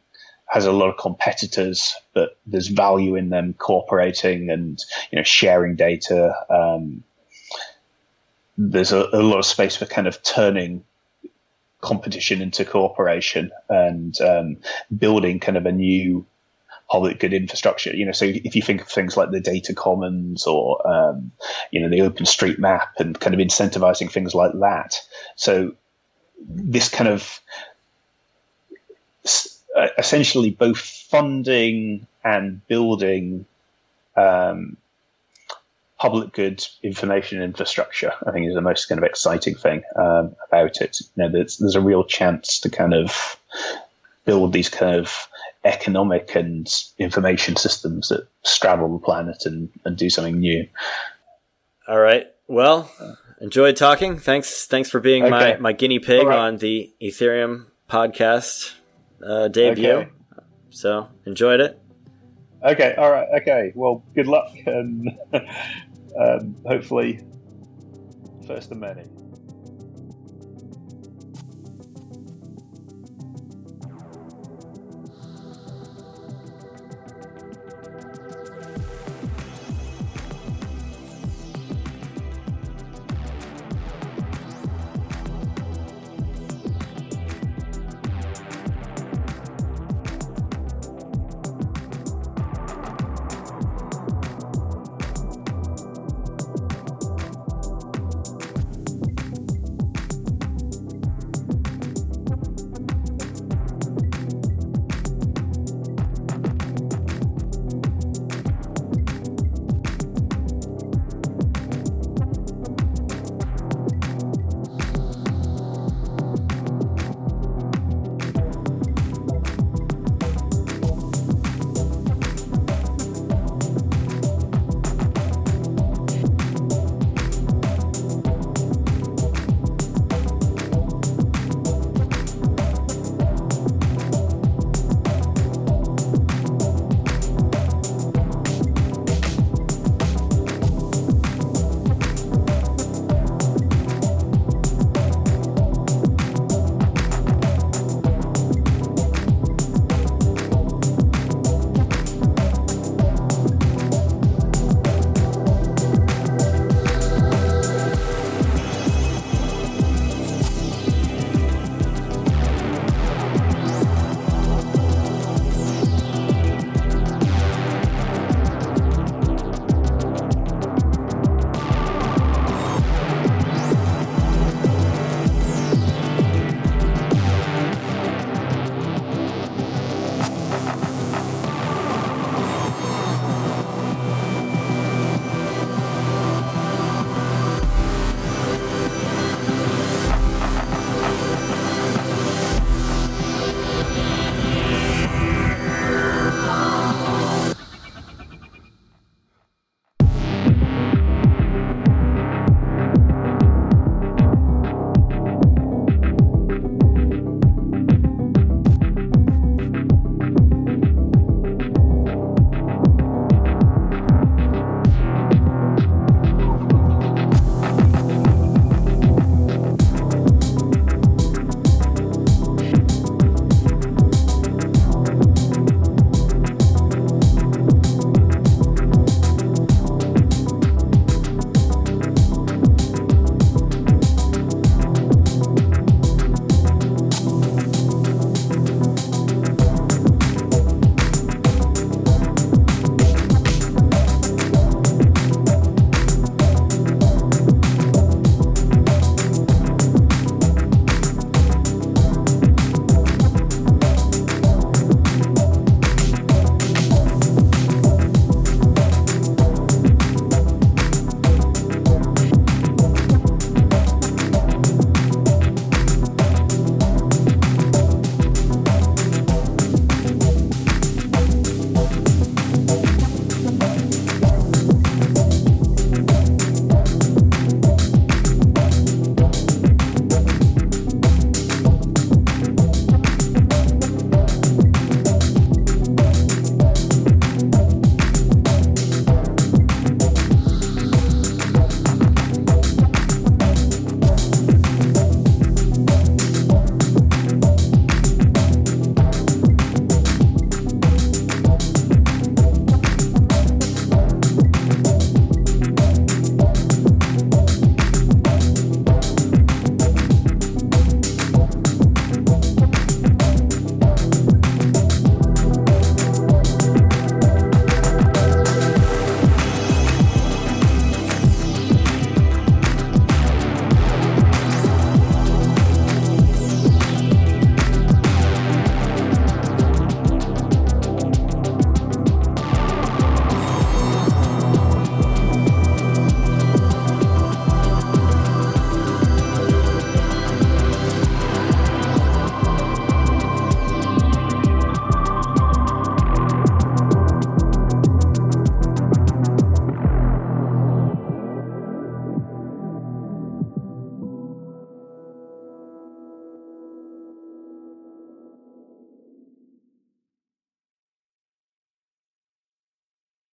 D: has a lot of competitors, but there's value in them cooperating and you know sharing data. Um, there's a, a, lot of space for kind of turning competition into cooperation and um, building kind of a new public good infrastructure. You know, so if you think of things like the data commons or um, you know the Open Street Map and kind of incentivizing things like that. So this kind of essentially both funding and building um, public good information infrastructure, I think is the most kind of exciting thing um, about it. You know, there's, there's a real chance to kind of build these kind of economic and information systems that straddle the planet and, and do something new.
C: All right. Well, enjoyed talking. Thanks. Thanks for being okay. my, my guinea pig right. on the Ethereum podcast uh, debut. Okay. So enjoyed it.
D: Okay. All right. Okay. Well, good luck and <laughs> um, hopefully first of many.